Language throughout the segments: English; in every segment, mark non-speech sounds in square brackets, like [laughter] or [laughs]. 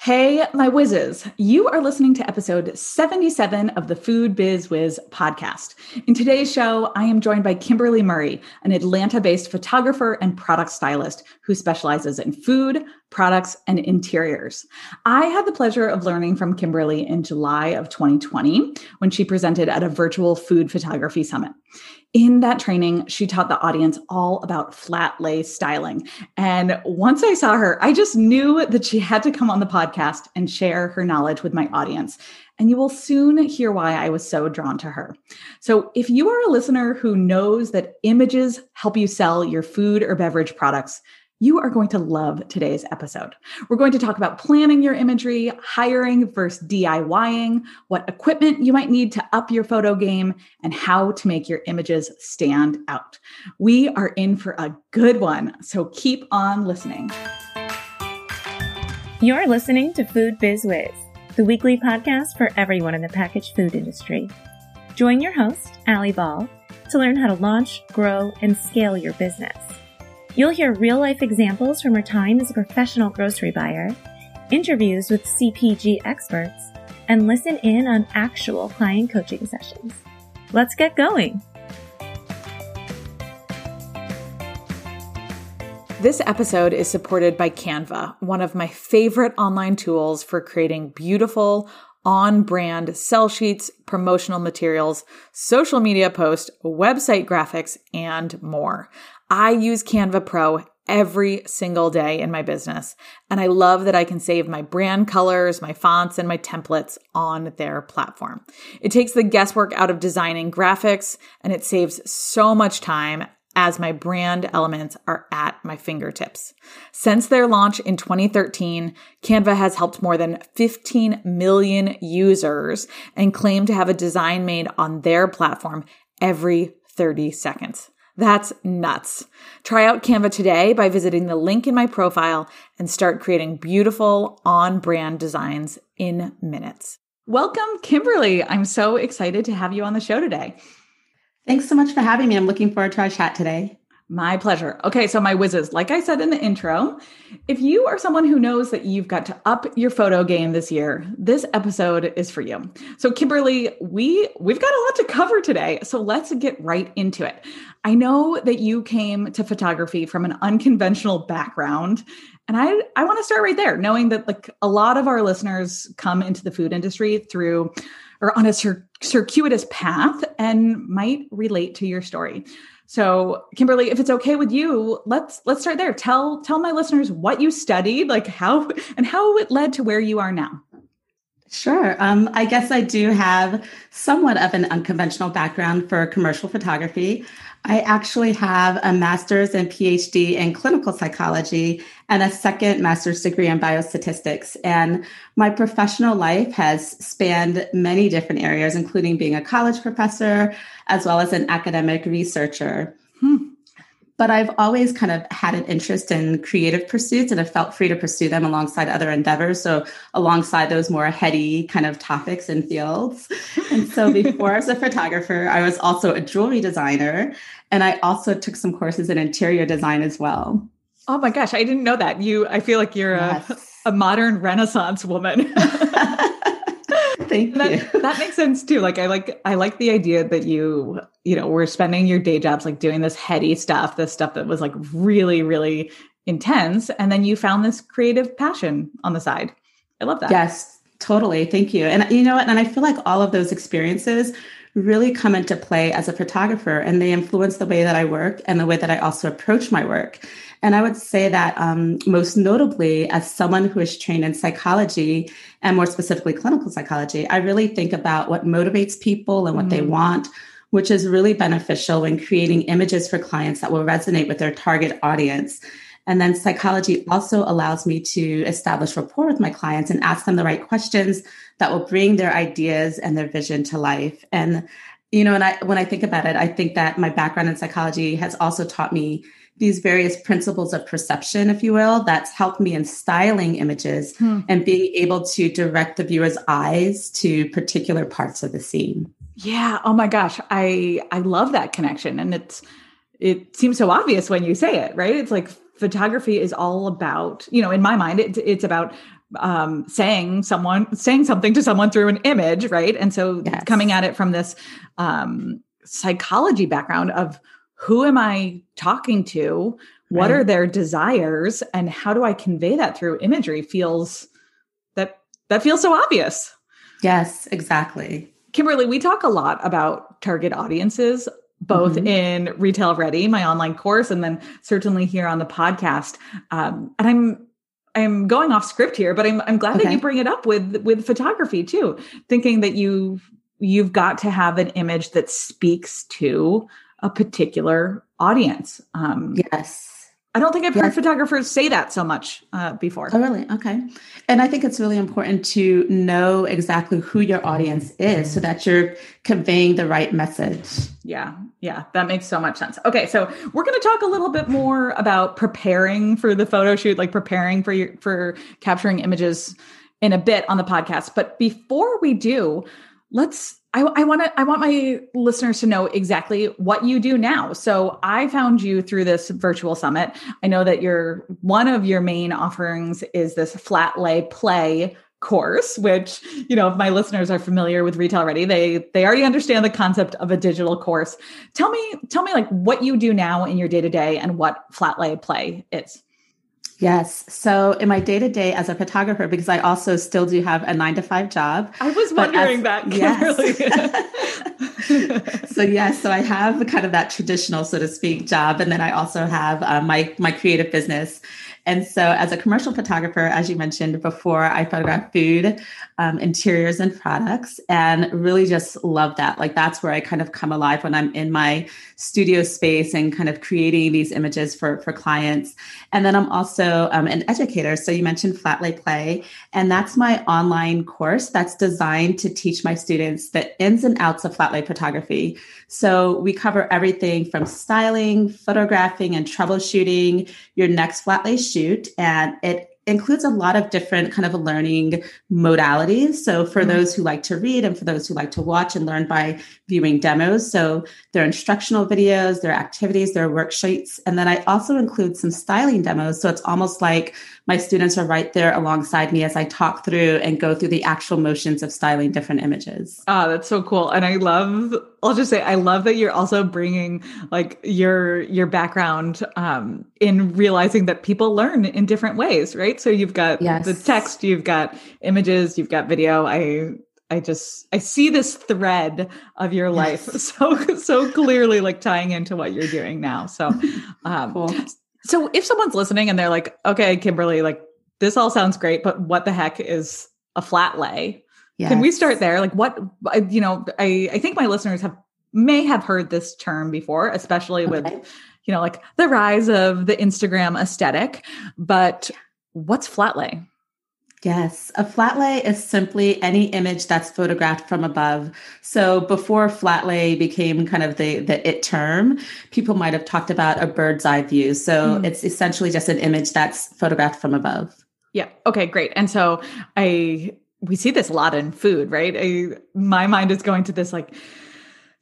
Hey, my whizzes. You are listening to episode 77 of the Food Biz Wiz podcast. In today's show, I am joined by Kimberly Murray, an Atlanta based photographer and product stylist who specializes in food, products, and interiors. I had the pleasure of learning from Kimberly in July of 2020 when she presented at a virtual food photography summit. In that training, she taught the audience all about flat lay styling. And once I saw her, I just knew that she had to come on the podcast and share her knowledge with my audience. And you will soon hear why I was so drawn to her. So, if you are a listener who knows that images help you sell your food or beverage products, you are going to love today's episode. We're going to talk about planning your imagery, hiring versus DIYing, what equipment you might need to up your photo game, and how to make your images stand out. We are in for a good one, so keep on listening. You're listening to Food Biz Wiz, the weekly podcast for everyone in the packaged food industry. Join your host, Ali Ball, to learn how to launch, grow, and scale your business. You'll hear real life examples from her time as a professional grocery buyer, interviews with CPG experts, and listen in on actual client coaching sessions. Let's get going. This episode is supported by Canva, one of my favorite online tools for creating beautiful, on brand sell sheets, promotional materials, social media posts, website graphics, and more. I use Canva Pro every single day in my business. And I love that I can save my brand colors, my fonts, and my templates on their platform. It takes the guesswork out of designing graphics and it saves so much time as my brand elements are at my fingertips. Since their launch in 2013, Canva has helped more than 15 million users and claim to have a design made on their platform every 30 seconds. That's nuts. Try out Canva today by visiting the link in my profile and start creating beautiful on brand designs in minutes. Welcome, Kimberly. I'm so excited to have you on the show today. Thanks so much for having me. I'm looking forward to our chat today. My pleasure. Okay, so my whizzes, like I said in the intro, if you are someone who knows that you've got to up your photo game this year, this episode is for you. So Kimberly, we we've got a lot to cover today, so let's get right into it. I know that you came to photography from an unconventional background, and I I want to start right there, knowing that like a lot of our listeners come into the food industry through or on a cir- circuitous path and might relate to your story. So, Kimberly, if it's okay with you, let's let's start there. Tell tell my listeners what you studied, like how and how it led to where you are now. Sure. Um, I guess I do have somewhat of an unconventional background for commercial photography. I actually have a master's and PhD in clinical psychology and a second master's degree in biostatistics. And my professional life has spanned many different areas, including being a college professor as well as an academic researcher. Hmm. But I've always kind of had an interest in creative pursuits and have felt free to pursue them alongside other endeavors. So, alongside those more heady kind of topics and fields. And so, before I was a photographer, I was also a jewelry designer. And I also took some courses in interior design as well. Oh my gosh, I didn't know that. You I feel like you're yes. a, a modern renaissance woman. [laughs] Thank that, you. That makes sense too. Like I like I like the idea that you, you know, were spending your day jobs like doing this heady stuff, this stuff that was like really, really intense. And then you found this creative passion on the side. I love that. Yes, totally. Thank you. And you know what? And I feel like all of those experiences really come into play as a photographer and they influence the way that I work and the way that I also approach my work. And I would say that um, most notably, as someone who is trained in psychology and more specifically clinical psychology, I really think about what motivates people and what mm-hmm. they want, which is really beneficial when creating images for clients that will resonate with their target audience. And then psychology also allows me to establish rapport with my clients and ask them the right questions that will bring their ideas and their vision to life. And you know, and I when I think about it, I think that my background in psychology has also taught me these various principles of perception, if you will, that's helped me in styling images hmm. and being able to direct the viewer's eyes to particular parts of the scene. Yeah. Oh my gosh. I I love that connection. And it's it seems so obvious when you say it, right? It's like photography is all about, you know, in my mind, it, it's about um, saying someone saying something to someone through an image, right? And so Yes. coming at it from this um, psychology background of who am I talking to? What Right. are their desires, and how do I convey that through imagery? Feels that that feels so obvious. Yes, exactly. Kimberly, we talk a lot about target audiences, both Mhm. in Retail Ready, my online course, and then certainly here on the podcast. Um, and I'm I'm going off script here, but I'm I'm glad that you bring it up with with photography too, thinking that you you've got to have an image that speaks to a particular audience. Um, Yes. I don't think I've heard photographers say that so much uh, before. Oh, really? Okay. And I think it's really important to know exactly who your audience is so that you're conveying the right message. Yeah, yeah, that makes so much sense. Okay, so we're going to talk a little bit more about preparing for the photo shoot, like preparing for your for capturing images in a bit on the podcast. But before we do, let's I, I want to I want my listeners to know exactly what you do now. So I found you through this virtual summit. I know that your one of your main offerings is this flat lay play course which you know if my listeners are familiar with retail ready they they already understand the concept of a digital course tell me tell me like what you do now in your day to day and what flat lay play is Yes. So in my day to day as a photographer, because I also still do have a nine to five job. i was wondering as- that [laughs] Kimberly. so yes, so I have kind of that traditional, so to speak, job, and then I also have uh, my my creative business. And so, as a commercial photographer, as you mentioned before, I photograph food, um, interiors, and products, and really just love that. Like that's where I kind of come alive when I'm in my studio space and kind of creating these images for for clients. And then I'm also um, an educator. So you mentioned Flat Lay Play, and that's my online course that's designed to teach my students the ins and outs of flat lay photography. So we cover everything from styling, photographing, and troubleshooting your next flat lay shoot. And it includes a lot of different kind of learning modalities. So for Mhm. those who like to read and for those who like to watch and learn by viewing demos. So there are instructional videos, there are activities, there are worksheets. And then I also include some styling demos. So it's almost like my students are right there alongside me as I talk through and go through the actual motions of styling different images. Oh, that's so cool. And I love I'll just say I love that you're also bringing like your your background um in realizing that people learn in different ways, right? So you've got Yes. the text, you've got images, you've got video. I I just I see this thread of your life [laughs] so so clearly like tying into what you're doing now. So [laughs] um Cool. so if someone's listening and they're like, okay, Kimberly, like this all sounds great, but what the heck is a flat lay? Can we start there? Like what you know, I I think my listeners have may have heard this term before, especially with you know, like the rise of the Instagram aesthetic, but what's flat lay? Yes, a flat lay is simply any image that's photographed from above. So before flat lay became kind of the the it term, people might have talked about a bird's eye view. So Mm. it's essentially just an image that's photographed from above. Yeah. Okay, great. And so I we see this a lot in food, right? I my mind is going to this like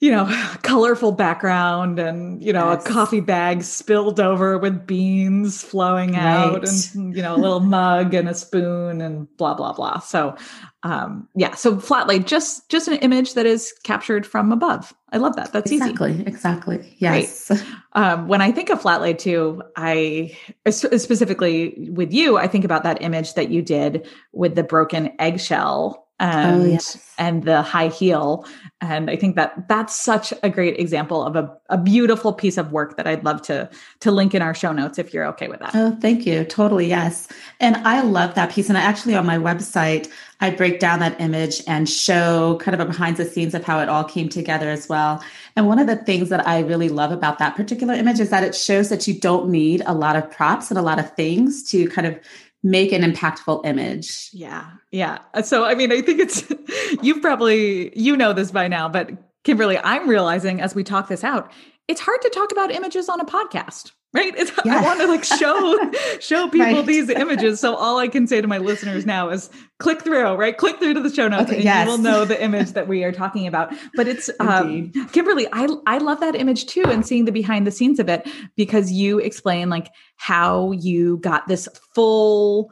you know, [laughs] colorful background and, you know, Yes. a coffee bag spilled over with beans flowing out and, you know, a little [laughs] mug and a spoon and blah, blah, blah. So, um, yeah. So flat lay, just, just an image that is captured from above. I love that. That's easy. exactly, exactly. Yes. [laughs] Um, when I think of flat lay too, I specifically with you, I think about that image that you did with the broken eggshell Oh, and Oh, yes. and the high heel, and I think that that's such a great example of a, a beautiful piece of work that I'd love to to link in our show notes if you're okay with that. Oh, thank you. Totally, yes. And I love that piece. And I actually on my website, I break down that image and show kind of a behind the scenes of how it all came together as well. And one of the things that I really love about that particular image is that it shows that you don't need a lot of props and a lot of things to kind of make an impactful image. Yeah. Yeah. So, I mean, I think it's, [laughs] you've probably, you know this by now, but Kimberly, I'm realizing as we talk this out, it's hard to talk about images on a podcast, right? It's, I want to like show, [laughs] show people Right. these images. So all I can say to my listeners now is click through, right? Click through to the show notes Okay, and yes. you will know the [laughs] image that we are talking about. But it's, um, Kimberly, I, I love that image too and seeing the behind the scenes of it because you explain like how you got this full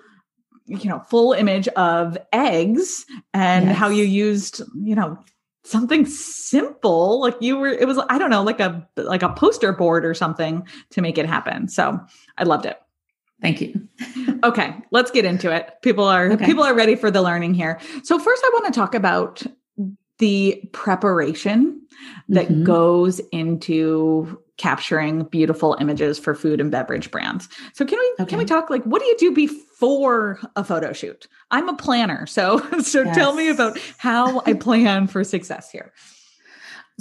you know full image of eggs and yes. how you used you know something simple like you were it was i don't know like a like a poster board or something to make it happen. So i loved it. Thank you. [laughs] Okay let's get into it. People are okay. people are ready for the learning here. So first i want to talk about the preparation that mm-hmm. goes into capturing beautiful images for food and beverage brands. So can we okay. can we talk like what do you do before a photo shoot? I'm a planner, so [laughs] so yes. tell me about how I plan for success here.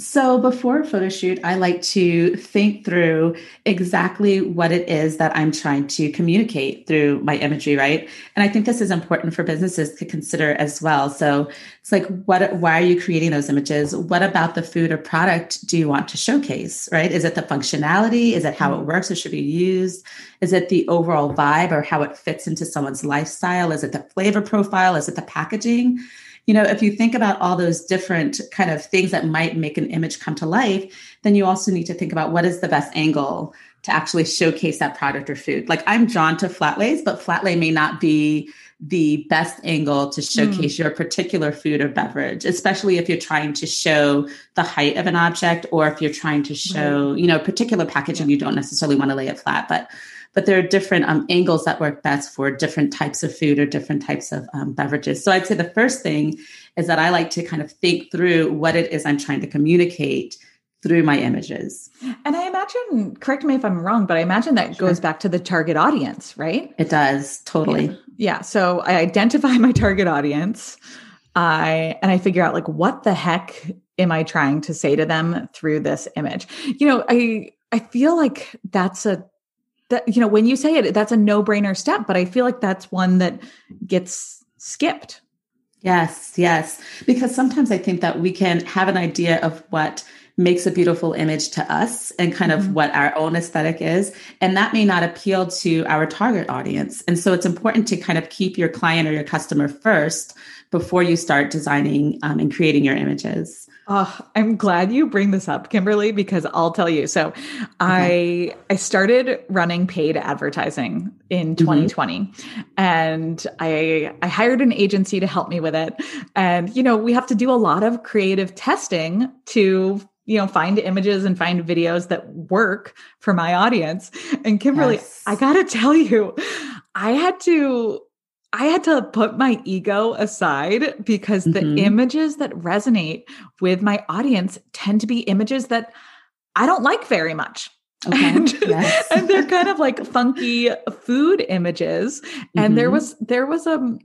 So before a photo shoot, I like to think through exactly what it is that I'm trying to communicate through my imagery, right? And I think this is important for businesses to consider as well. So it's like, what, why are you creating those images? What about the food or product do you want to showcase, right? Is it the functionality? Is it how it mm-hmm. works or should be used? Is it the overall vibe or how it fits into someone's lifestyle? Is it the flavor profile? Is it the packaging? You know, if you think about all those different kind of things that might make an image come to life, then you also need to think about what is the best angle to actually showcase that product or food. Like I'm drawn to flat lays, but flat lay may not be the best angle to showcase mm. your particular food or beverage, especially if you're trying to show the height of an object or if you're trying to show, right. you know, particular packaging, yeah. you don't necessarily want to lay it flat. But but there are different um, angles that work best for different types of food or different types of um, beverages. So I'd say the first thing is that I like to kind of think through what it is I'm trying to communicate through my images. And I imagine, correct me if I'm wrong, but I imagine that sure. goes back to the target audience, right? It does, totally. Yeah. yeah. So I identify [laughs] my target audience. I and I figure out like what the heck am I trying to say to them through this image? You know, I I feel like that's a that you know when you say it that's a no-brainer step but i feel like that's one that gets skipped. Yes yes. Because sometimes i think that we can have an idea of what makes a beautiful image to us and kind mm-hmm. of what our own aesthetic is and that may not appeal to our target audience. And so it's important to kind of keep your client or your customer first before you start designing um, and creating your images Oh, I'm glad you bring this up, Kimberly, because I'll tell you. So, okay. I I started running paid advertising in 2020, mm-hmm. and I I hired an agency to help me with it. And you know, we have to do a lot of creative testing to you know find images and find videos that work for my audience. And Kimberly, yes. I got to tell you, I had to I had to put my ego aside because the mm-hmm. images that resonate with my audience tend to be images that I don't like very much. Okay. And, yes. and they're kind of like funky food images. Mm-hmm. And there mm-hmm. was there was a um,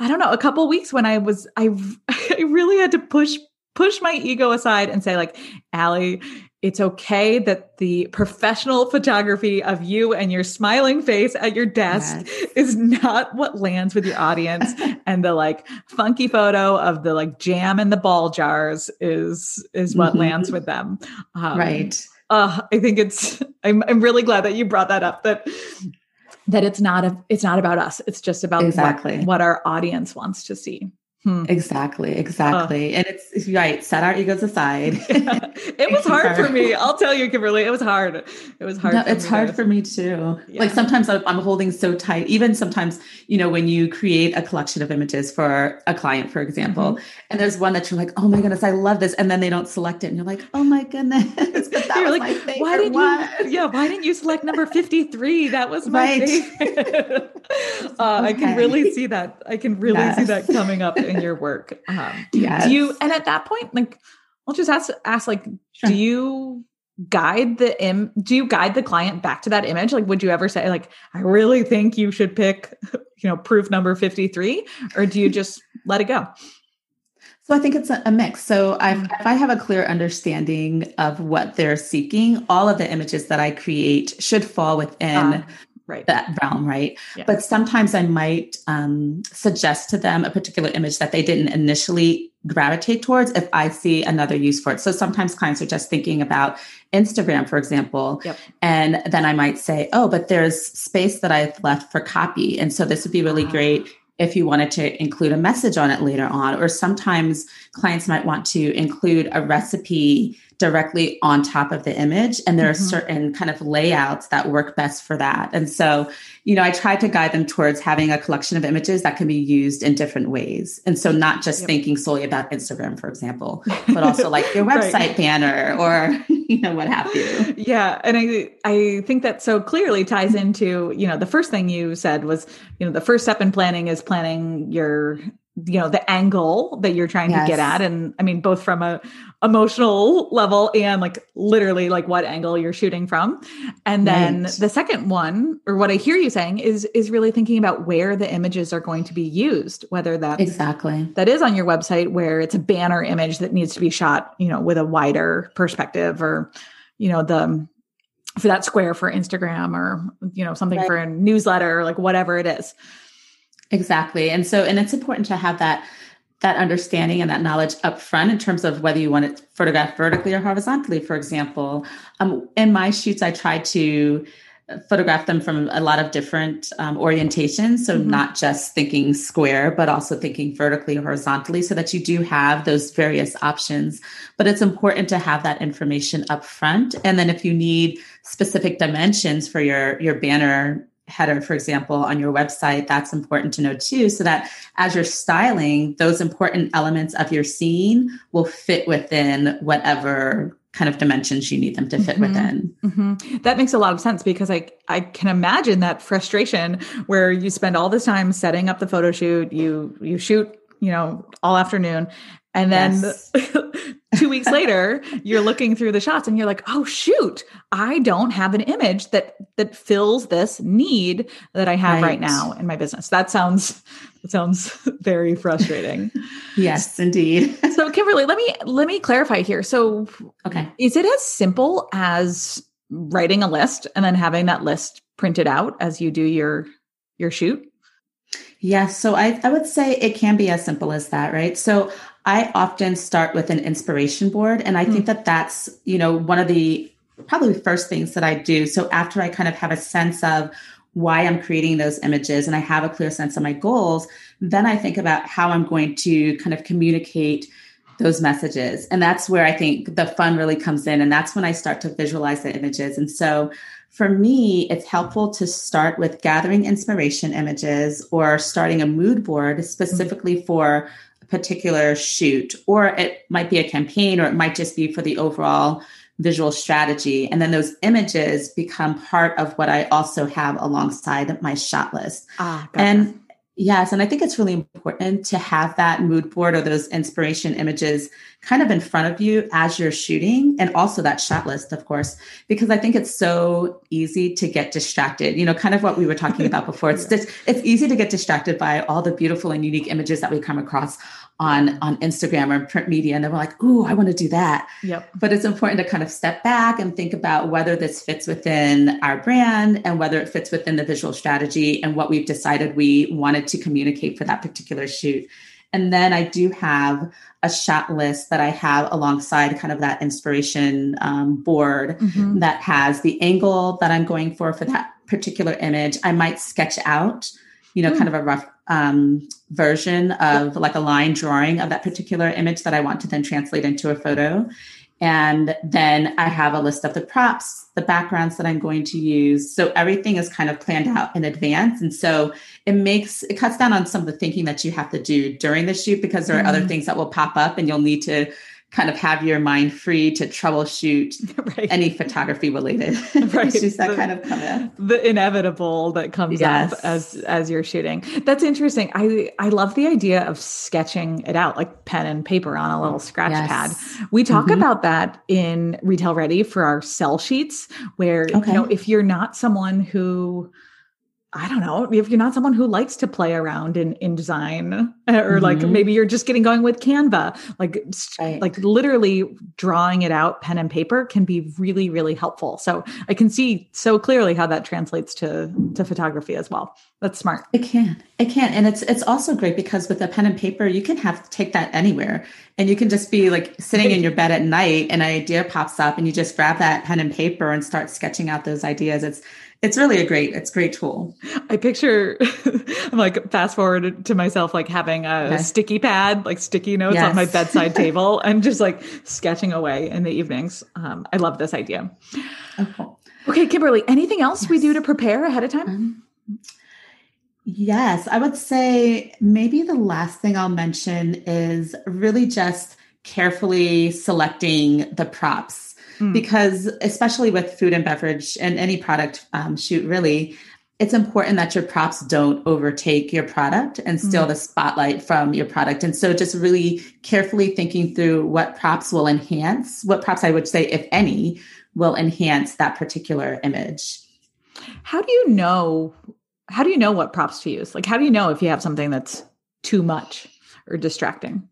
don't know, a couple weeks when I was I [laughs] I really had to push push my ego aside and say like, Allie, it's okay that the professional photography of you and your smiling face at your desk yes. is not what lands with your audience. [laughs] And the like funky photo of the like jam in the ball jars is is what mm-hmm. lands with them. Um, right. uh, i think it's I'm, I'm really glad that you brought that up that that it's not a it's not about us. It's just about exactly. what, what our audience wants to see Hmm. Exactly, exactly. Uh, and it's, it's, right, set our egos aside. [laughs] Yeah. It was [laughs] hard for me. I'll tell you, Kimberly, it was hard. It was hard. No, it's hard to... for me too. Yeah. Like sometimes I'm holding so tight. Even sometimes, you know, when you create a collection of images for a client, for example, mm-hmm. and there's one that you're like, oh my goodness, I love this. And then they don't select it. And you're like, oh my goodness. [laughs] you're like, why didn't one. you, yeah, why didn't you select number 53? That was my right. favorite. uh, okay. I can really see that. I can really yes. see that coming up in your work. Um, yes. Do you, and at that point, like, I'll just ask, ask like, sure. do you guide the Im, do you guide the client back to that image? Like, would you ever say like, I really think you should pick, [laughs] you know, proof number 53 or do you just let it go? So I think it's a, a mix. So I've, if I have a clear understanding of what they're seeking, all of the images that I create should fall within uh, right. that realm, right? Yeah. But sometimes I might um, suggest to them a particular image that they didn't initially gravitate towards if I see another use for it. So sometimes clients are just thinking about Instagram, for example, yep. and then I might say, oh, but there's space that I've left for copy. And so this would be really uh great if you wanted to include a message on it later on. Or sometimes clients might want to include a recipe directly on top of the image. And there mm-hmm. are certain kind of layouts that work best for that. And so, you know, I try to guide them towards having a collection of images that can be used in different ways. And so not just yep. thinking solely about Instagram, for example, [laughs] but also like your website right. banner or, [laughs] you know, what have you. Yeah. And I I think that so clearly ties into, you know, the first thing you said was, you know, the first step in planning is planning your you know the angle that you're trying yes. to get at and i mean both from a emotional level and like literally like what angle you're shooting from and then right. the second one or what i hear you saying is is really thinking about where the images are going to be used whether that exactly that is on your website where it's a banner image that needs to be shot you know with a wider perspective or you know the for that square for instagram or you know something right. for a newsletter like whatever it is Exactly. And so, and it's important to have that that understanding and that knowledge up front in terms of whether you want it photographed vertically or horizontally, for example. Um, in my shoots, I try to photograph them from a lot of different um, orientations. So, mm-hmm. not just thinking square, but also thinking vertically or horizontally, so that you do have those various options. But it's important to have that information up front. And then, if you need specific dimensions for your, your banner header, for example, on your website, that's important to know too, so that as you're styling, those important elements of your scene will fit within whatever kind of dimensions you need them to fit mm-hmm. within. Mm-hmm. That makes a lot of sense because I I can imagine that frustration where you spend all this time setting up the photo shoot, you you shoot, you know, all afternoon and then yes. [laughs] two weeks later, [laughs] you're looking through the shots and you're like, oh shoot, I don't have an image that that fills this need that I have right, right now in my business. That sounds that sounds [laughs] very frustrating. yes, indeed. so Kimberly, let me let me clarify here. So okay. Is it as simple as writing a list and then having that list printed out as you do your your shoot? Yes. So I, I would say it can be as simple as that, right? So I often start with an inspiration board. And I mm think that that's, you know, one of the probably first things that I do. So after I kind of have a sense of why I'm creating those images and I have a clear sense of my goals, then I think about how I'm going to kind of communicate those messages. And that's where I think the fun really comes in. And that's when I start to visualize the images. And so for me, it's helpful to start with gathering inspiration images or starting a mood board specifically mm-hmm. for particular shoot, or it might be a campaign, or it might just be for the overall visual strategy. And then those images become part of what I also have alongside my shot list. Ah, and yes, and I think it's really important to have that mood board or those inspiration images kind of in front of you as you're shooting and also that shot list of course because i think it's so easy to get distracted you know kind of what we were talking [laughs] about before it's just it's easy to get distracted by all the beautiful and unique images that we come across on on instagram or in print media and then we're like ooh i want to do that yep but it's important to kind of step back and think about whether this fits within our brand and whether it fits within the visual strategy and what we've decided we wanted to communicate for that particular shoot and then I do have a shot list that I have alongside kind of that inspiration um, board mm-hmm. that has the angle that I'm going for for that particular image. I might sketch out, you know, mm. kind of a rough um, version of like a line drawing of that particular image that I want to then translate into a photo. And then I have a list of the props, the backgrounds that I'm going to use. So everything is kind of planned out in advance. And so it makes, it cuts down on some of the thinking that you have to do during the shoot because there are mm-hmm. other things that will pop up and you'll need to kind of have your mind free to troubleshoot [laughs] right. any photography related [laughs] right. issues that the, kind of come in. The inevitable that comes yes. up as as you're shooting. That's interesting. I I love the idea of sketching it out like pen and paper on a little scratch yes. pad. We talk mm-hmm. about that in Retail Ready for our sell sheets where okay. you know if you're not someone who I don't know if you're not someone who likes to play around in InDesign or mm-hmm. like maybe you're just getting going with Canva like right. like literally drawing it out pen and paper can be really really helpful so I can see so clearly how that translates to to photography as well that's smart it can it can and it's it's also great because with a pen and paper you can have take that anywhere and you can just be like sitting in your bed at night and an idea pops up and you just grab that pen and paper and start sketching out those ideas it's it's really a great it's a great tool i picture [laughs] i'm like fast forward to myself like having a okay. sticky pad like sticky notes yes. on my bedside [laughs] table and just like sketching away in the evenings um, i love this idea okay, okay kimberly anything else yes. we do to prepare ahead of time um, yes i would say maybe the last thing i'll mention is really just carefully selecting the props mm. because especially with food and beverage and any product um, shoot really it's important that your props don't overtake your product and steal mm. the spotlight from your product and so just really carefully thinking through what props will enhance what props i would say if any will enhance that particular image how do you know how do you know what props to use like how do you know if you have something that's too much or distracting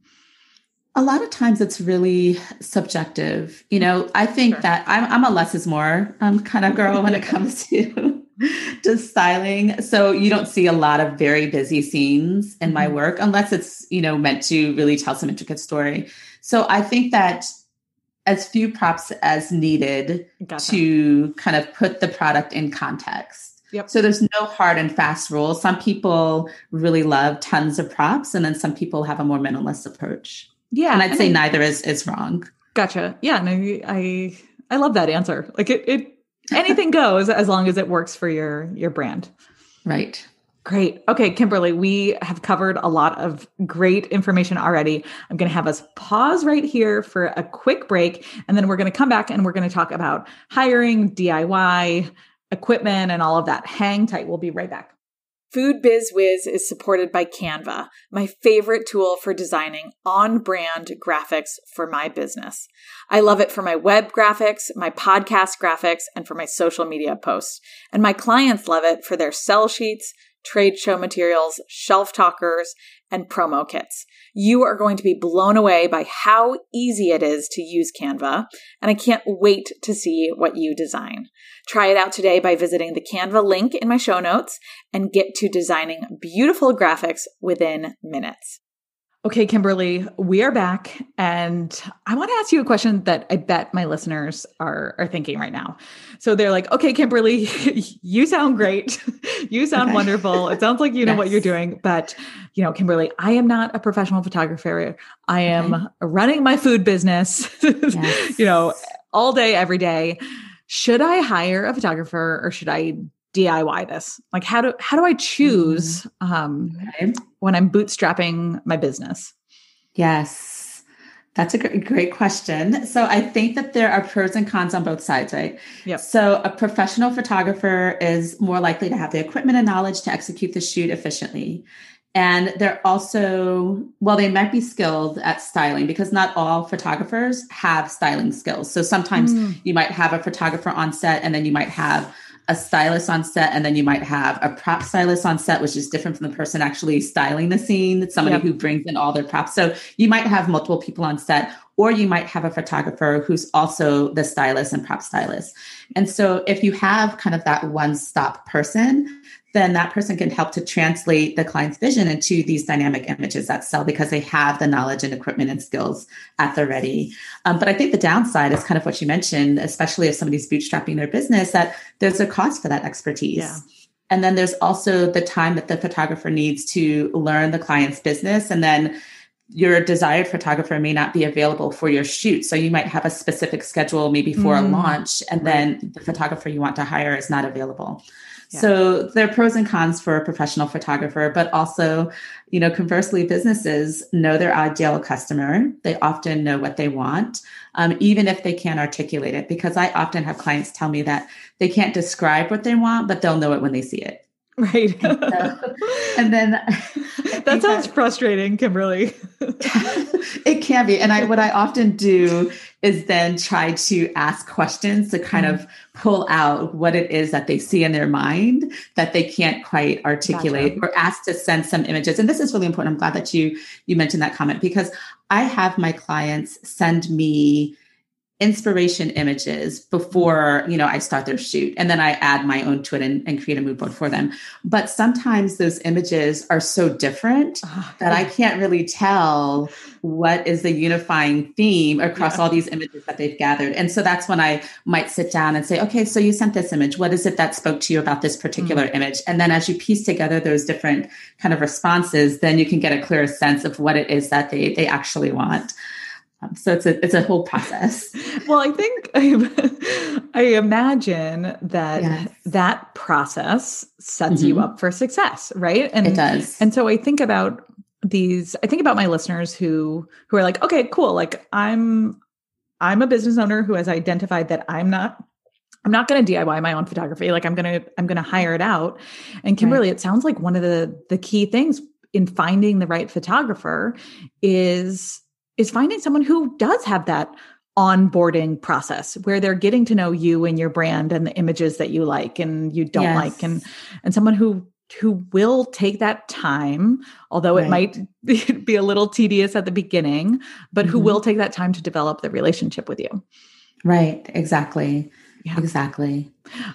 a lot of times it's really subjective. You know, I think sure. that I'm, I'm, a less is more um, kind of girl when it [laughs] comes to [laughs] to styling. So you don't see a lot of very busy scenes in my mm-hmm. work unless it's, you know, meant to really tell some intricate story. So I think that as few props as needed gotcha. to kind of put the product in context. Yep. So there's no hard and fast rules. Some people really love tons of props, and then some people have a more minimalist approach. Yeah. And I'd and say I, neither is is wrong. Gotcha. Yeah. And I I I love that answer. Like it it anything goes as long as it works for your your brand. Right. Great. Okay, Kimberly, we have covered a lot of great information already. I'm going to have us pause right here for a quick break, and then we're going to come back and we're going to talk about hiring, DIY, equipment, and all of that. Hang tight. We'll be right back. Food Biz Wiz is supported by Canva, my favorite tool for designing on brand graphics for my business. I love it for my web graphics, my podcast graphics, and for my social media posts. And my clients love it for their sell sheets, trade show materials, shelf talkers, and promo kits. You are going to be blown away by how easy it is to use Canva, and I can't wait to see what you design. Try it out today by visiting the Canva link in my show notes and get to designing beautiful graphics within minutes. Okay, Kimberly, we are back. And I want to ask you a question that I bet my listeners are, are thinking right now. So they're like, okay, Kimberly, [laughs] you sound great. [laughs] you sound okay. wonderful. It sounds like you know what you're doing. But, you know, Kimberly, I am not a professional photographer. I am okay. running my food business, yes. [laughs] you know, all day, every day. Should I hire a photographer or should I DIY this? Like how do how do I choose mm-hmm. um, okay. when I'm bootstrapping my business? Yes. That's a great, great question. So I think that there are pros and cons on both sides, right? Yep. So a professional photographer is more likely to have the equipment and knowledge to execute the shoot efficiently. And they're also, well, they might be skilled at styling because not all photographers have styling skills. So sometimes mm. you might have a photographer on set and then you might have a stylist on set and then you might have a prop stylist on set which is different from the person actually styling the scene. Somebody yep. who brings in all their props. So you might have multiple people on set or you might have a photographer who's also the stylist and prop stylist. And so if you have kind of that one stop person then that person can help to translate the client's vision into these dynamic images that sell because they have the knowledge and equipment and skills at the ready. Um, but I think the downside is kind of what you mentioned, especially if somebody's bootstrapping their business, that there's a cost for that expertise. Yeah. And then there's also the time that the photographer needs to learn the client's business. And then your desired photographer may not be available for your shoot. So you might have a specific schedule, maybe for mm, a launch, and right. then the photographer you want to hire is not available. So there are pros and cons for a professional photographer, but also, you know, conversely, businesses know their ideal customer. They often know what they want, um, even if they can't articulate it. Because I often have clients tell me that they can't describe what they want, but they'll know it when they see it. [laughs] Right. and, so, and then [laughs] [laughs] that sounds that, frustrating, Kimberly. it can be. And I what I often do is then try to ask questions to kind mm-hmm. of pull out what it is that they see in their mind that they can't quite articulate gotcha. or ask to send some images. And this is really important. I'm glad that you you mentioned that comment because I have my clients send me inspiration images before you know i start their shoot and then i add my own to it and, and create a mood board for them. But sometimes those images are so different uh, that i can't really tell what is the unifying theme across yeah. all these images that they've gathered. And so that's when i might sit down and say okay so you sent this image. What is it that spoke to you about this particular mm-hmm. image? And then as you piece together those different kind of responses then you can get a clearer sense of what it is that they they actually want so it's a it's a whole process. [laughs] well, I think [laughs] I, I imagine that yes. that process sets mm-hmm. you up for success, right? And it does. And so I think about these. I think about my listeners who who are like, okay, cool. Like I'm I'm a business owner who has identified that I'm not I'm not going to DIY my own photography. Like I'm going to I'm going to hire it out. And Kimberly, right. it sounds like one of the the key things in finding the right photographer is is finding someone who does have that onboarding process where they're getting to know you and your brand and the images that you like and you don't yes. like and and someone who who will take that time although right. it might [laughs] be a little tedious at the beginning but mm-hmm. who will take that time to develop the relationship with you right exactly yeah. Exactly.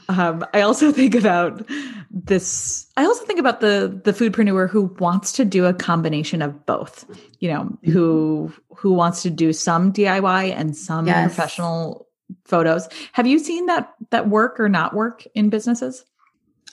Um, I also [laughs] think about this. I also think about the the foodpreneur who wants to do a combination of both. You know, mm-hmm. who who wants to do some DIY and some yes. professional photos. Have you seen that that work or not work in businesses?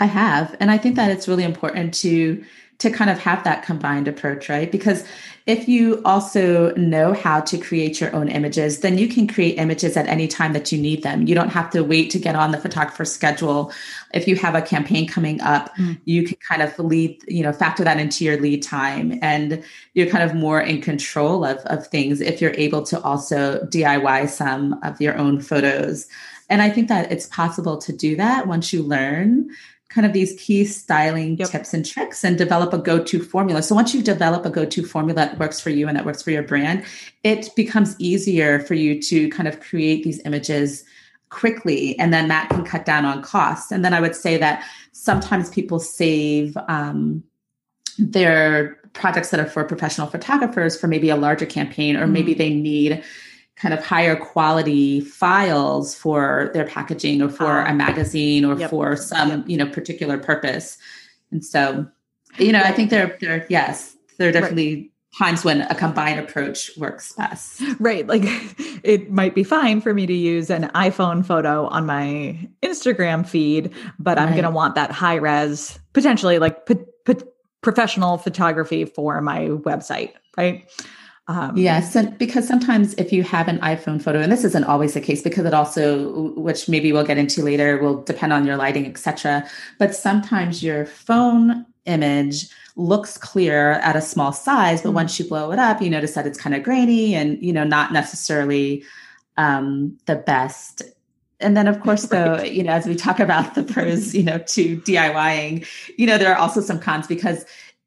I have, and I think that it's really important to to kind of have that combined approach, right? Because if you also know how to create your own images, then you can create images at any time that you need them. You don't have to wait to get on the photographer's schedule. If you have a campaign coming up, mm. you can kind of lead, you know, factor that into your lead time and you're kind of more in control of, of things if you're able to also DIY some of your own photos. And I think that it's possible to do that once you learn kind of these key styling yep. tips and tricks and develop a go-to formula. So once you develop a go-to formula that works for you and that works for your brand, it becomes easier for you to kind of create these images quickly and then that can cut down on costs. And then I would say that sometimes people save um, their projects that are for professional photographers for maybe a larger campaign or mm-hmm. maybe they need kind of higher quality files for their packaging or for ah. a magazine or yep. for some yep. you know particular purpose and so you know right. i think there there yes there are definitely right. times when a combined approach works best right like [laughs] it might be fine for me to use an iphone photo on my instagram feed but i'm going to want that high res potentially like professional photography for my website right um, yes, and because sometimes if you have an iPhone photo, and this isn't always the case because it also, which maybe we'll get into later, will depend on your lighting, etc. But sometimes your phone image looks clear at a small size, but mm-hmm. once you blow it up, you notice that it's kind of grainy and you know not necessarily um, the best. And then, of [laughs] course, though, you know, as we talk about the pros, you know, to DIYing, you know, there are also some cons because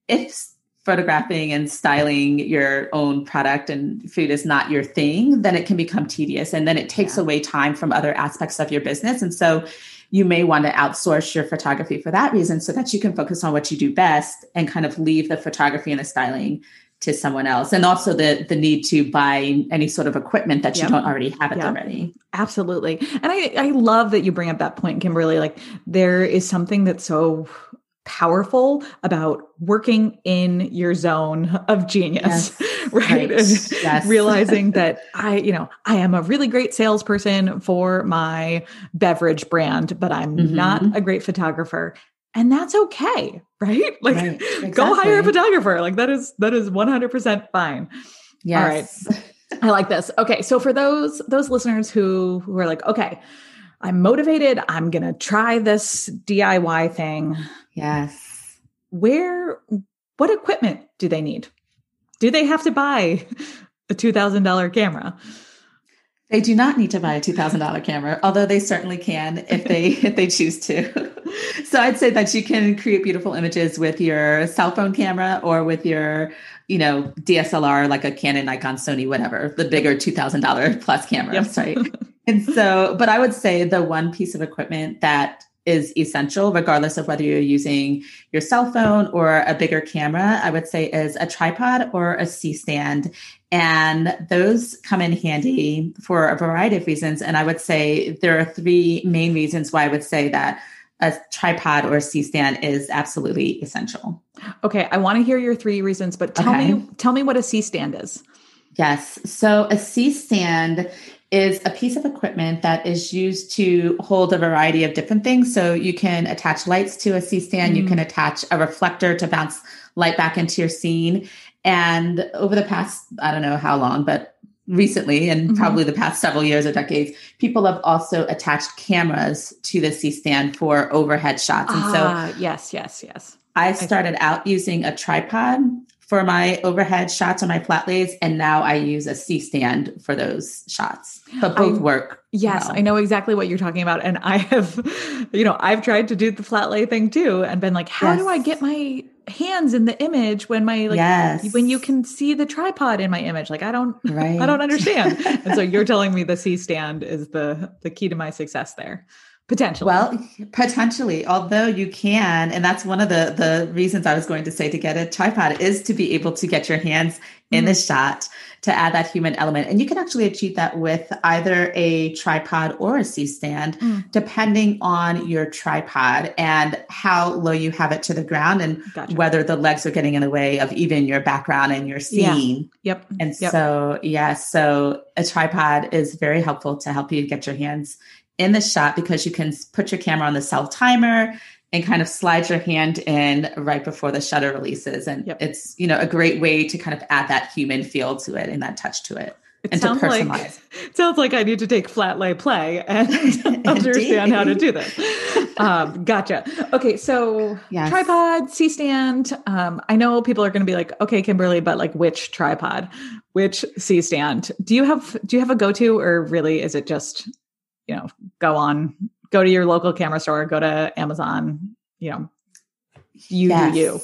if photographing and styling your own product and food is not your thing, then it can become tedious and then it takes yeah. away time from other aspects of your business. And so you may want to outsource your photography for that reason so that you can focus on what you do best and kind of leave the photography and the styling to someone else and also the the need to buy any sort of equipment that you yep. don't already have it yep. already absolutely and i i love that you bring up that point kimberly like there is something that's so powerful about working in your zone of genius yes, [laughs] right, yes. realizing [laughs] that i you know i am a really great salesperson for my beverage brand but i'm mm-hmm. not a great photographer and that's okay [laughs] right like right. Exactly. go hire a photographer like that is that is 100% fine yes. all right i like this okay so for those those listeners who who are like okay i'm motivated i'm gonna try this diy thing Yes. Where, what equipment do they need? Do they have to buy a $2,000 camera? They do not need to buy a $2,000 camera, although they certainly can if they [laughs] if they choose to. so I'd say that you can create beautiful images with your cell phone camera or with your, you know, DSLR like a Canon, Nikon, Sony, whatever, the bigger $2,000 plus cameras, yep. right? [laughs] and so, but I would say the one piece of equipment that is essential, regardless of whether you're using your cell phone or a bigger camera, I would say is a tripod or a C stand. And those come in handy for a variety of reasons. And I would say there are three main reasons why I would say that a tripod or a C stand is absolutely essential. Okay, I want to hear your three reasons, but tell okay. me tell me what a C stand is. Yes. So a C stand is a piece of equipment that is used to hold a variety of different things. So you can attach lights to a C stand, mm you can mm. attach a reflector to bounce light back into your scene. And over the past, I don't know how long, but recently and mm-hmm. probably the past several years or decades, people have also attached cameras to the C stand for overhead shots. And ah, so, yes, yes, yes. I started out using a tripod for my overhead shots or my flat lays, and now I use a C stand for those shots. But both I, work. Yes, well. I know exactly what you're talking about, and I have, [laughs] you know, I've tried to do the flat lay thing too, and been like, how yes. do I get my hands in the image when my like yes. when you can see the tripod in my image? Like I don't, right. [laughs] I don't understand. and so you're [laughs] telling me the C stand is the the key to my success there. Potentially. Well, potentially, although you can, and that's one of the the reasons I was going to say to get a tripod is to be able to get your hands in mm. the shot to add that human element. And you can actually achieve that with either a tripod or a C stand, mm. depending on your tripod and how low you have it to the ground and gotcha. whether the legs are getting in the way of even your background and your scene. Yeah. Yep. And yep. so, yeah, so a tripod is very helpful to help you get your hands in the shot because you can put your camera on the self timer and kind of slide your hand in right before the shutter releases. And yep. it's, you know, a great way to kind of add that human feel to it and that touch to it. It and sounds like it [laughs] sounds like I need to take flat lay play and [laughs] [laughs] understand how to do this. Um, gotcha. Okay, so yes. tripod, C stand. Um, I know people are going to be like, okay, Kimberly, but like which tripod, which C stand? Do you have do you have a go to, or really is it just you know, go on, go to your local camera store, go to Amazon, you know, you yes. do you.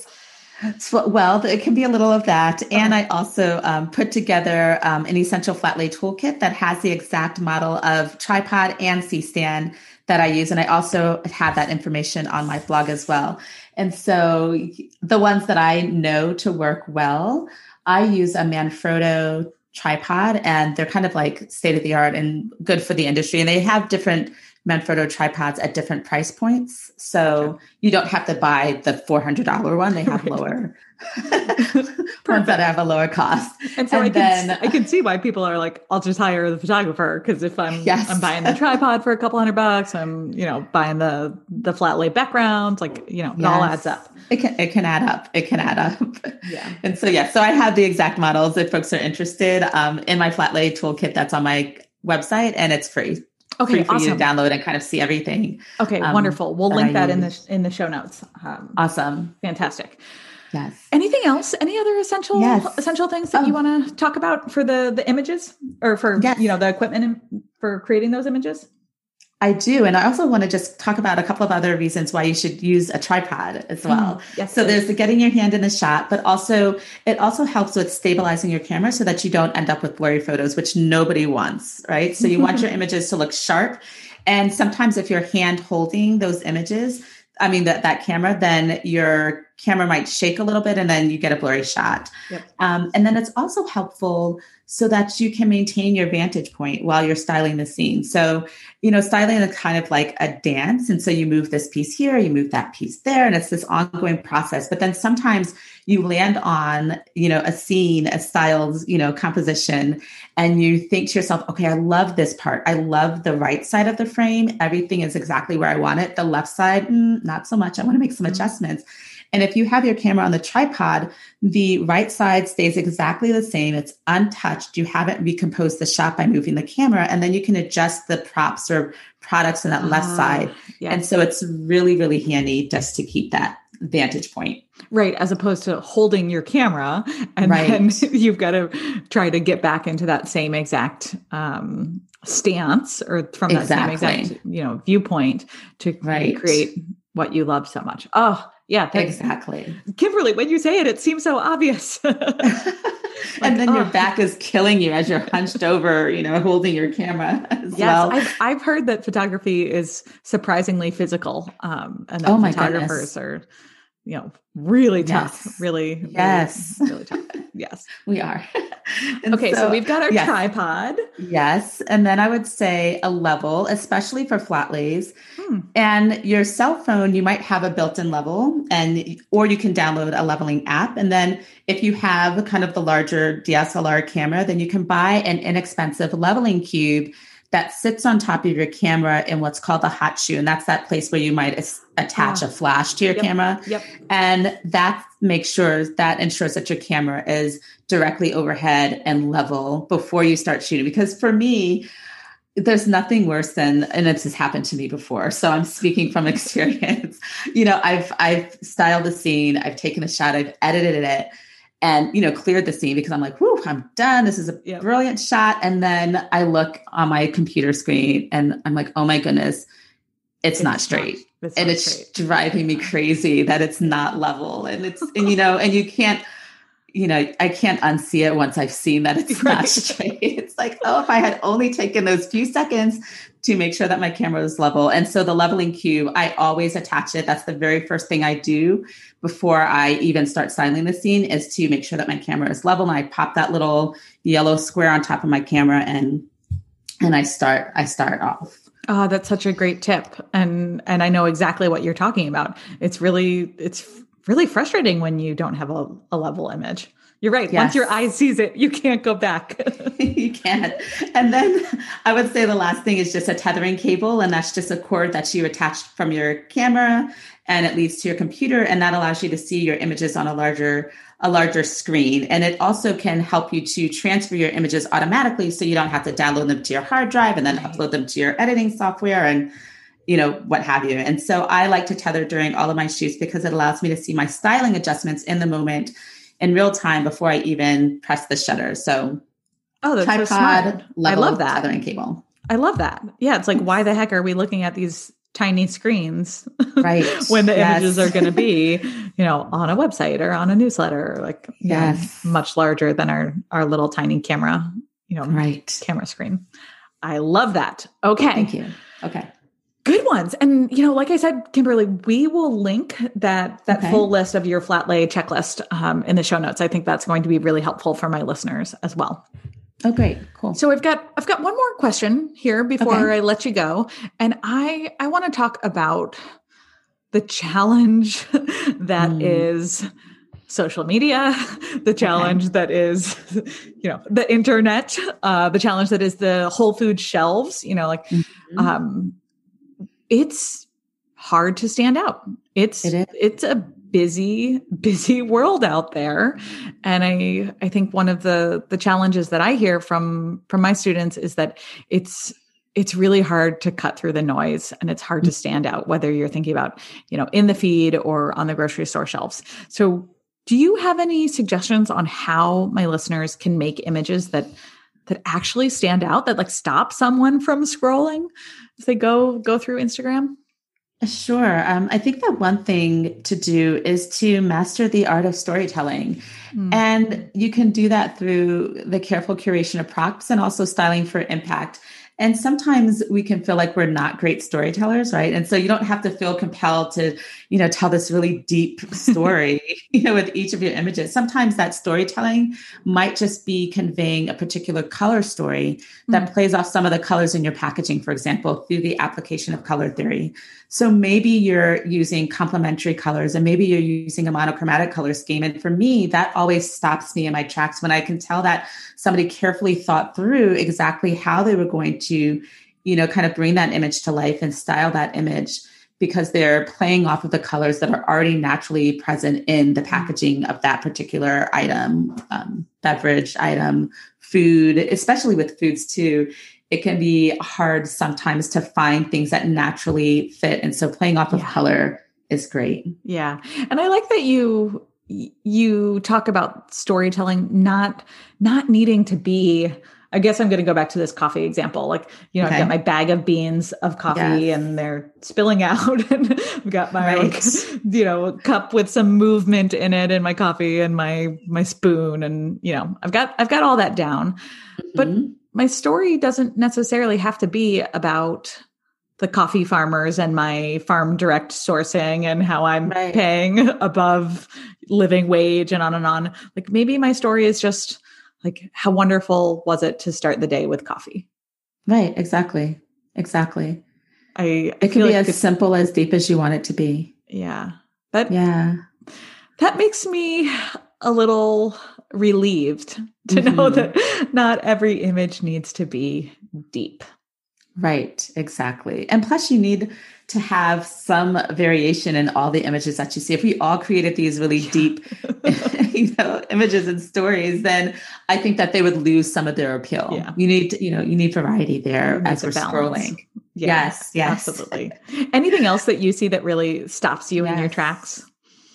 So, well, it can be a little of that. And I also um, put together um, an essential flat lay toolkit that has the exact model of tripod and C stand that I use. And I also have that information on my blog as well. And so the ones that I know to work well, I use a Manfrotto tripod and they're kind of like state of the art and good for the industry. And they have different Manfrotto tripods at different price points. So you don't have to buy the $400 one. They have [laughs] right. lower [laughs] ones that have a lower cost. And so and I, then, can, I can see why people are like, I'll just hire the photographer. Cause if I'm, yes. I'm buying the [laughs] tripod for a couple hundred bucks, I'm, you know, buying the, the flat lay background, like, you know, it yes. all adds up. It can, it can add up. It can add up. [laughs] Yeah. And so, yeah, so I have the exact models if folks are interested um, in my flat lay toolkit that's on my website and it's free. Okay, free for awesome. you to download and kind of see everything. Okay, um, wonderful. We'll that link that in the in the show notes. Um, awesome, fantastic. Yes. Anything else? Any other essential yes. essential things that you oh. want to talk about for the the images or for yes. you know the equipment for creating those images? I do. And I also want to just talk about a couple of other reasons why you should use a tripod as well. Mm, yes, so there's the getting your hand in the shot, but also it also helps with stabilizing your camera so that you don't end up with blurry photos, which nobody wants, right? So you want [laughs] your images to look sharp. And sometimes if you're hand holding those images, I mean that that camera, then your camera might shake a little bit and then you get a blurry shot. Yep. Um, and then it's also helpful so that you can maintain your vantage point while you're styling the scene. So, you know, styling is kind of like a dance. And so you move this piece here, you move that piece there, and it's this ongoing process. But then sometimes you land on, you know, a scene, a styled, you know, composition, and you think to yourself, okay, I love this part. I love the right side of the frame. Everything is exactly where I want it. The left side, mm, not so much. I want to make some mm-hmm. adjustments. And if you have your camera on the tripod, the right side stays exactly the same. It's untouched. You haven't recomposed the shot by moving the camera. And then you can adjust the props or products on that uh, left ah, side. Yes. And so it's really, really handy just to keep that vantage point. Right. As opposed to holding your camera and right. then [laughs] you've got to try to get back into that same exact um, stance or from that exactly. same exact, you know, viewpoint to right. create what you love so much. Oh, yeah, thanks. exactly. Kimberly, when you say it, it seems so obvious. [laughs] [laughs] and then oh. your back is killing you as you're hunched over, you know, holding your camera [laughs] as yes, well. I've, I've heard that photography is surprisingly physical, um, and that oh photographers goodness. are you know, really tough, yes. really, yes, really, really, tough. [laughs] Yes, we are. [laughs] okay, so, so, we've got our yes. tripod. Yes, and then I would say a level, especially for flat lays. Hmm. And your cell phone, you might have a built-in level, and or you can download a leveling app. And then if you have kind of the larger DSLR camera, then you can buy an inexpensive leveling cube that sits on top of your camera in what's called the hot shoe. And that's that place where you might as- attach a ah. flash to your yep. camera. Yep. And that makes sure that ensures that your camera is directly overhead and level before you start shooting. Because for me, there's nothing worse than and this has happened to me before so i'm speaking from [laughs] experience you know i've i've styled the scene i've taken a shot i've edited it and you know cleared the scene because i'm like whoo i'm done this is a yep. brilliant shot and then i look on my computer screen and i'm like oh my goodness it's, it's not straight not, it's and not it's straight. driving me crazy that it's not level and it's and you know and you can't you know i can't unsee it once i've seen that it's [laughs] right. not straight it's like oh if i had only taken those few seconds to make sure that my camera is level. And so the leveling cube, I always attach it. That's the very first thing I do before I even start styling the scene is to make sure that my camera is level. And I pop that little yellow square on top of my camera and and I start I start off. Oh, that's such a great tip. And and I know exactly what you're talking about. It's really it's really frustrating when you don't have a, a level image. You're right. Yes. Once your eye sees it, you can't go back. [laughs] you can't. And then I would say the last thing is just a tethering cable. And that's just a cord that you attach from your camera and it leads to your computer. And that allows you to see your images on a larger, a larger screen. And it also can help you to transfer your images automatically so you don't have to download them to your hard drive and then upload them to your editing software and you know, what have you. And so I like to tether during all of my shoots because it allows me to see my styling adjustments in the moment in real time before I even press the shutter. So, oh, that's tripod, so smart. I love that tethering cable. I love that. Yeah, it's like why the heck are we looking at these tiny screens, [laughs] right? when the yes. images are going to be, you know, on a website or on a newsletter, like yes, know, much larger than our our little tiny camera, you know, right camera screen. I love that. Okay, thank you. Okay. Good ones. And you know, like I said, Kimberly, we will link that that okay. full list of your flat lay checklist um, in the show notes. I think that's going to be really helpful for my listeners as well. Oh, great, cool. So I've got I've got one more question here before okay. I let you go, and I I want to talk about the challenge [laughs] that mm. is social media, the challenge okay. that is, [laughs] you know, the internet, uh, the challenge that is the Whole Food shelves. You know, like mm-hmm. um, it's hard to stand out. It's it it's a busy [laughs] busy world out there. And i i think one of the the challenges that i hear from from my students is that it's it's really hard to cut through the noise and it's hard to mm. stand out whether you're thinking about you know in the feed or on the grocery store shelves. So do you have any suggestions on how my listeners can make images that that actually stand out that like stop someone from scrolling as they go go through Instagram? Sure. Um, I think that one thing to do is to master the art of storytelling. Mm. And you can do that through the careful curation of props and also styling for impact. And sometimes we can feel like we're not great storytellers, right? And so you don't have to feel compelled to, you know, tell this really deep [laughs] story, you know, with each of your images. Sometimes that storytelling might just be conveying a particular color story that mm-hmm. plays off some of the colors in your packaging, for example, through the application of color theory. So maybe you're using complementary colors and maybe you're using a monochromatic color scheme. And for me, that always stops me in my tracks when I can tell that somebody carefully thought through exactly how they were going to, you know, kind of bring that image to life and style that image because they're playing off of the colors that are already naturally present in the packaging of that particular item, um, beverage item, food, especially with foods too it can be hard sometimes to find things that naturally fit. And so playing off of yeah. color is great. Yeah. And I like that you you talk about storytelling not not needing to be I guess I'm going to go back to this coffee example. Like, you know, okay. I've got my bag of beans of coffee yes. and they're spilling out [laughs] and I've got my right. like, you know, cup with some movement in it and my coffee and my my spoon and, you know, I've got I've got all that down. Mm-hmm. But my story doesn't necessarily have to be about the coffee farmers and my farm direct sourcing and how I'm right. paying above living wage and on and on. Like maybe my story is just like how wonderful was it to start the day with coffee? Right, exactly. Exactly. I, I it can be like as simple as deep as you want it to be. Yeah. That Yeah. That makes me a little relieved to mm-hmm. know that not every image needs to be deep. Right, exactly. And plus, you need to have some variation in all the images that you see. If we all created these really yeah. deep, [laughs] you know, images and stories, then I think that they would lose some of their appeal. Yeah. You need, to, you know, you need variety there as we're balance. scrolling. Yeah, yes, yes, absolutely. [laughs] Anything else that you see that really stops you yes. in your tracks?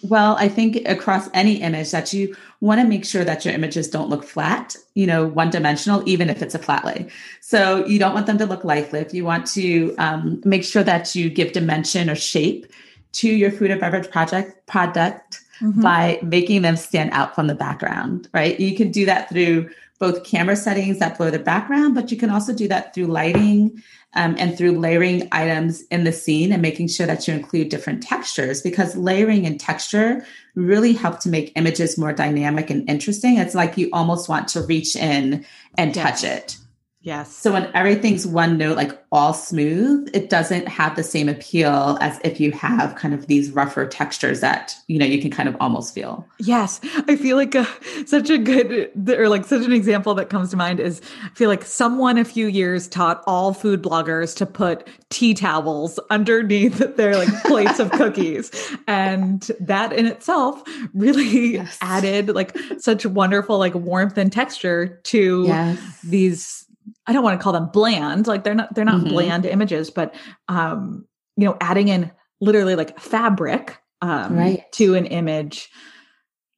Well, I think across any image that you want to make sure that your images don't look flat, you know, one dimensional, even if it's a flat lay. So you don't want them to look lifeless. You want to um, make sure that you give dimension or shape to your food and beverage project product mm-hmm. by making them stand out from the background, right? You can do that through both camera settings that blur the background, but you can also do that through lighting um, and through layering items in the scene and making sure that you include different textures because layering and texture really help to make images more dynamic and interesting. It's like you almost want to reach in and touch it. Yes. So when everything's one note, like all smooth, it doesn't have the same appeal as if you have kind of these rougher textures that, you know, you can kind of almost feel. Yes. I feel like a, such a good, or like such an example that comes to mind is I feel like someone a few years taught all food bloggers to put tea towels underneath [laughs] their like plates of [laughs] cookies. And that in itself really yes. added like such wonderful like warmth and texture to yes. these I don't want to call them bland, like they're not they're not mm-hmm. bland images, but um, you know, adding in literally like fabric um, right. to an image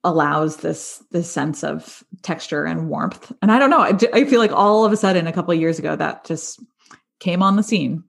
allows this this sense of texture and warmth. And I don't know, I, I feel like all of a sudden a couple of years ago that just came on the scene.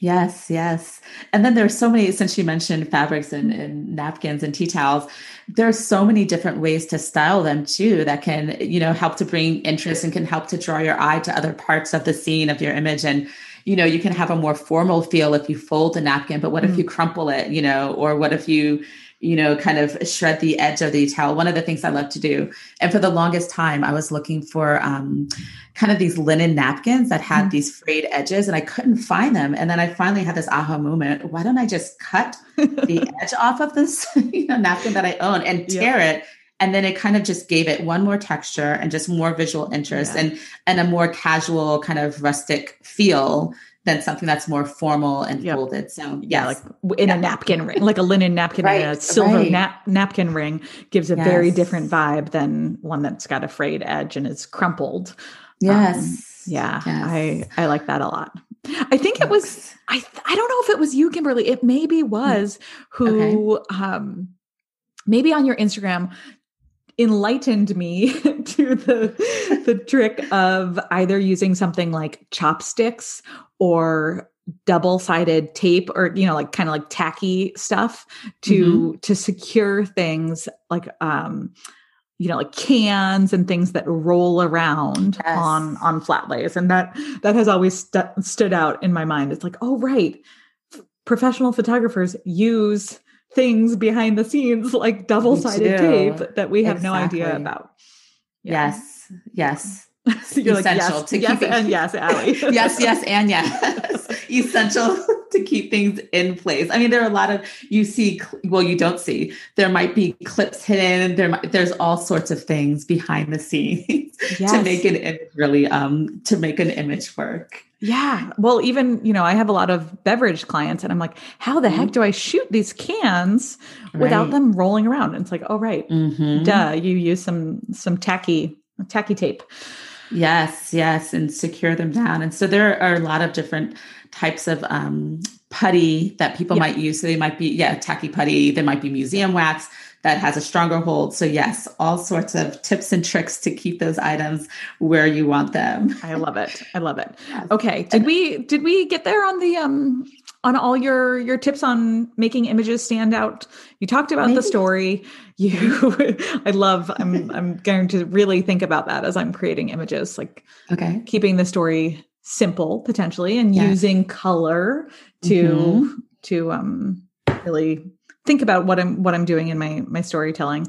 Yes, yes. And then there's so many, since you mentioned fabrics and, and, napkins and tea towels, there's so many different ways to style them too that can, you know, help to bring interest and can help to draw your eye to other parts of the scene of your image. And, you know, you can have a more formal feel if you fold a napkin, but what mm. if you crumple it, you know, or what if you, you know, kind of shred the edge of the towel. One of the things I love to do. And for the longest time, I was looking for um, kind of these linen napkins that had mm-hmm. these frayed edges and I couldn't find them. And then I finally had this aha moment. Why don't I just cut [laughs] the edge off of this [laughs] you know, napkin that I own and tear yeah. it? And then it kind of just gave it one more texture and just more visual interest yeah. and and a more casual kind of rustic feel than something that's more formal and yep. folded. So yes. yeah, like in yeah. a napkin ring, like a linen napkin, right. a silver right. nap- napkin ring gives a yes. very different vibe than one that's got a frayed edge and is crumpled. Yes. Um, yeah, yes. I I like that a lot. I think it was I I don't know if it was you, Kimberly. It maybe hmm. was who okay. um maybe on your Instagram enlightened me [laughs] to the the [laughs] trick of either using something like chopsticks or double-sided tape or you know like kind of like tacky stuff to mm-hmm. to secure things like um you know like cans and things that roll around yes. on on flat lays and that that has always st- stood out in my mind it's like oh right professional photographers use things behind the scenes like double-sided tape that we have exactly. no idea about yeah. yes yes [laughs] so you're essential like, yes, to yes, keep and yes, Allie. [laughs] yes, [laughs] yes, and yes. essential to keep things in place. I mean, there are a lot of you see. Well, you don't see. There might be clips hidden. There, might, there's all sorts of things behind the scenes yes. to make an image really um to make an image work. Yeah. Well, even, you know, I have a lot of beverage clients and I'm like, how the mm-hmm. heck do I shoot these cans right. without them rolling around? And it's like, oh right. Mm-hmm. Duh, you use some some tacky tacky tape. Yes, yes, and secure them down. And so there are a lot of different types of um, putty that people might use. So they might be, yeah, tacky putty. There might be museum wax. That has a stronger hold. So, yes, all sorts of tips and tricks to keep those items where you want them. I love it. I love it. [laughs] Okay. Did we did we get there on the um on all your your tips on making images stand out? You talked about Maybe. the story. You [laughs] I love I'm I'm going to really think about that as I'm creating images like okay. keeping the story simple potentially and yes. using color to mm-hmm. to um really think about what I'm what I'm doing in my my storytelling.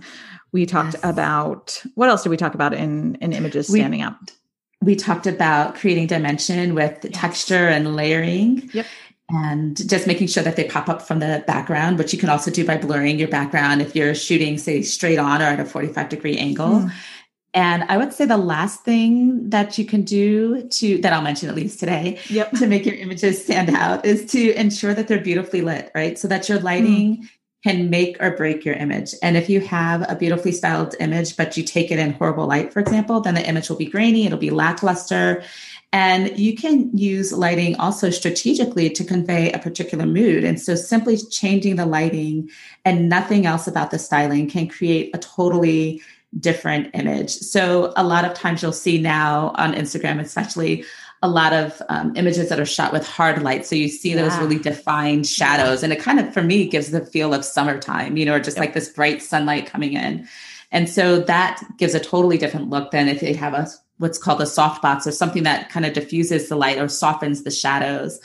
We talked yes. about what else did we talk about in in images standing we, up? We talked about creating dimension with yes. texture and layering. Yep. And just making sure that they pop up from the background, which you can also do by blurring your background if you're shooting, say, straight on or at a 45 degree angle. Mm. And I would say the last thing that you can do to that I'll mention at least today yep. to make your images stand out is to ensure that they're beautifully lit, right? So that your lighting mm. Can make or break your image. And if you have a beautifully styled image, but you take it in horrible light, for example, then the image will be grainy, it'll be lackluster. And you can use lighting also strategically to convey a particular mood. And so simply changing the lighting and nothing else about the styling can create a totally different image. So a lot of times you'll see now on Instagram, especially a lot of um, images that are shot with hard light. So you see yeah. those really defined shadows. And it kind of, for me, gives the feel of summertime, you know, or just yep. like this bright sunlight coming in. And so that gives a totally different look than if they have a what's called a softbox or something that kind of diffuses the light or softens the shadows.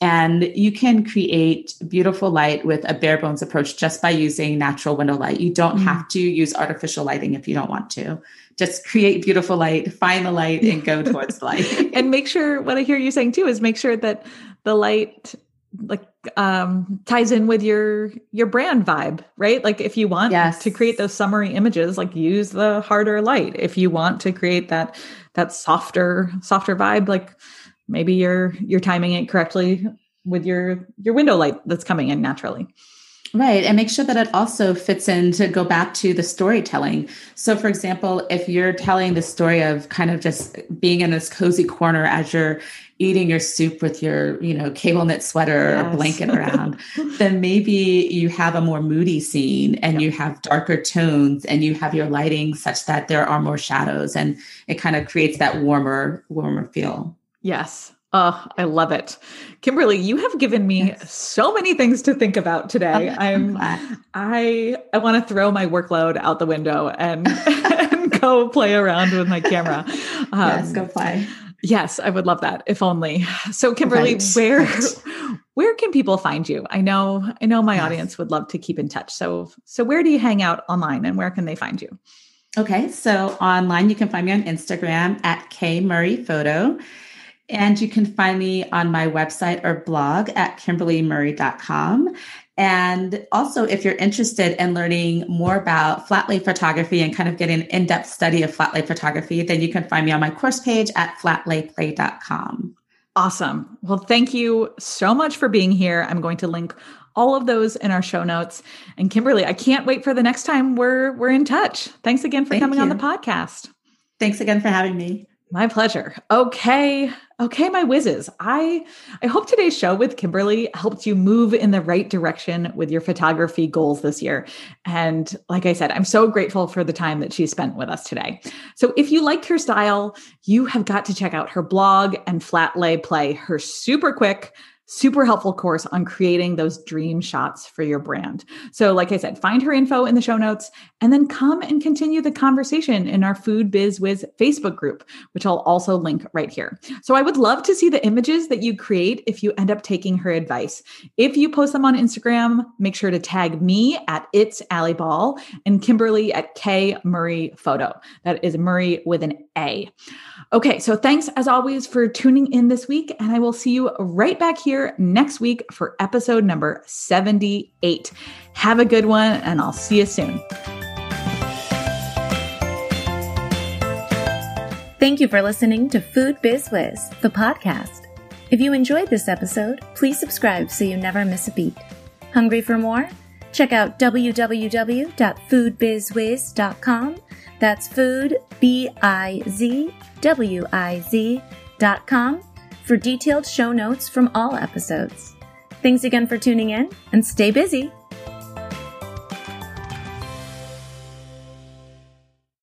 And you can create beautiful light with a bare bones approach just by using natural window light. You don't mm have to use artificial lighting if you don't want to. Just create beautiful light, find the light, and go [laughs] towards the light. and make sure what I hear you saying too is make sure that the light like um ties in with your your brand vibe right like if you want yes. to create those summery images like use the harder light if you want to create that that softer softer vibe like maybe you're you're timing it correctly with your your window light that's coming in naturally Right. And make sure that it also fits in to go back to the storytelling. So, for example, if you're telling the story of kind of just being in this cozy corner as you're eating your soup with your, you know, cable knit sweater yes. or blanket [laughs] around, then maybe you have a more moody scene and yep. you have darker tones and you have your lighting such that there are more shadows and it kind of creates that warmer, warmer feel. Yes. Oh, I love it. Kimberly, you have given me yes. so many things to think about today. I'm I I want to throw my workload out the window and, [laughs] and go play around with my camera. Um, yes, go play. Yes, I would love that if only. So Kimberly, right. where right. where can people find you? I know I know my yes. audience would love to keep in touch. So so where do you hang out online and where can they find you? Okay, so online you can find me on Instagram at K Murray Photo. And you can find me on my website or blog at kimberlymurray.com. And also, if you're interested in learning more about flat lay photography and kind of getting an in depth study of flat lay photography, then you can find me on my course page at flatlayplay.com. Awesome. Well, thank you so much for being here. I'm going to link all of those in our show notes. And Kimberly, I can't wait for the next time we're we're in touch. Thanks again for Thank coming you. on the podcast. Thanks again for having me. My pleasure. Okay. Okay, my whizzes. I I hope today's show with Kimberly helped you move in the right direction with your photography goals this year. And like I said, I'm so grateful for the time that she spent with us today. So if you liked her style, you have got to check out her blog and Flat Lay Play, her super quick super helpful course on creating those dream shots for your brand. So, like I said, find her info in the show notes and then come and continue the conversation in our Food Biz Wiz Facebook group, which I'll also link right here. So, I would love to see the images that you create if you end up taking her advice. If you post them on Instagram, make sure to tag me at It's Allie Bahn and Kimberly at K Murray Photo. That is Murray with an A. Okay, so thanks as always for tuning in this week, and I will see you right back here next week for episode number 78. Have a good one, and I'll see you soon. Thank you for listening to Food Biz Wiz, the podcast. If you enjoyed this episode, please subscribe so you never miss a beat. Hungry for more? Check out www.foodbizwiz.com. That's food, B I Z wiz.com for detailed show notes from all episodes. Thanks again for tuning in and stay busy.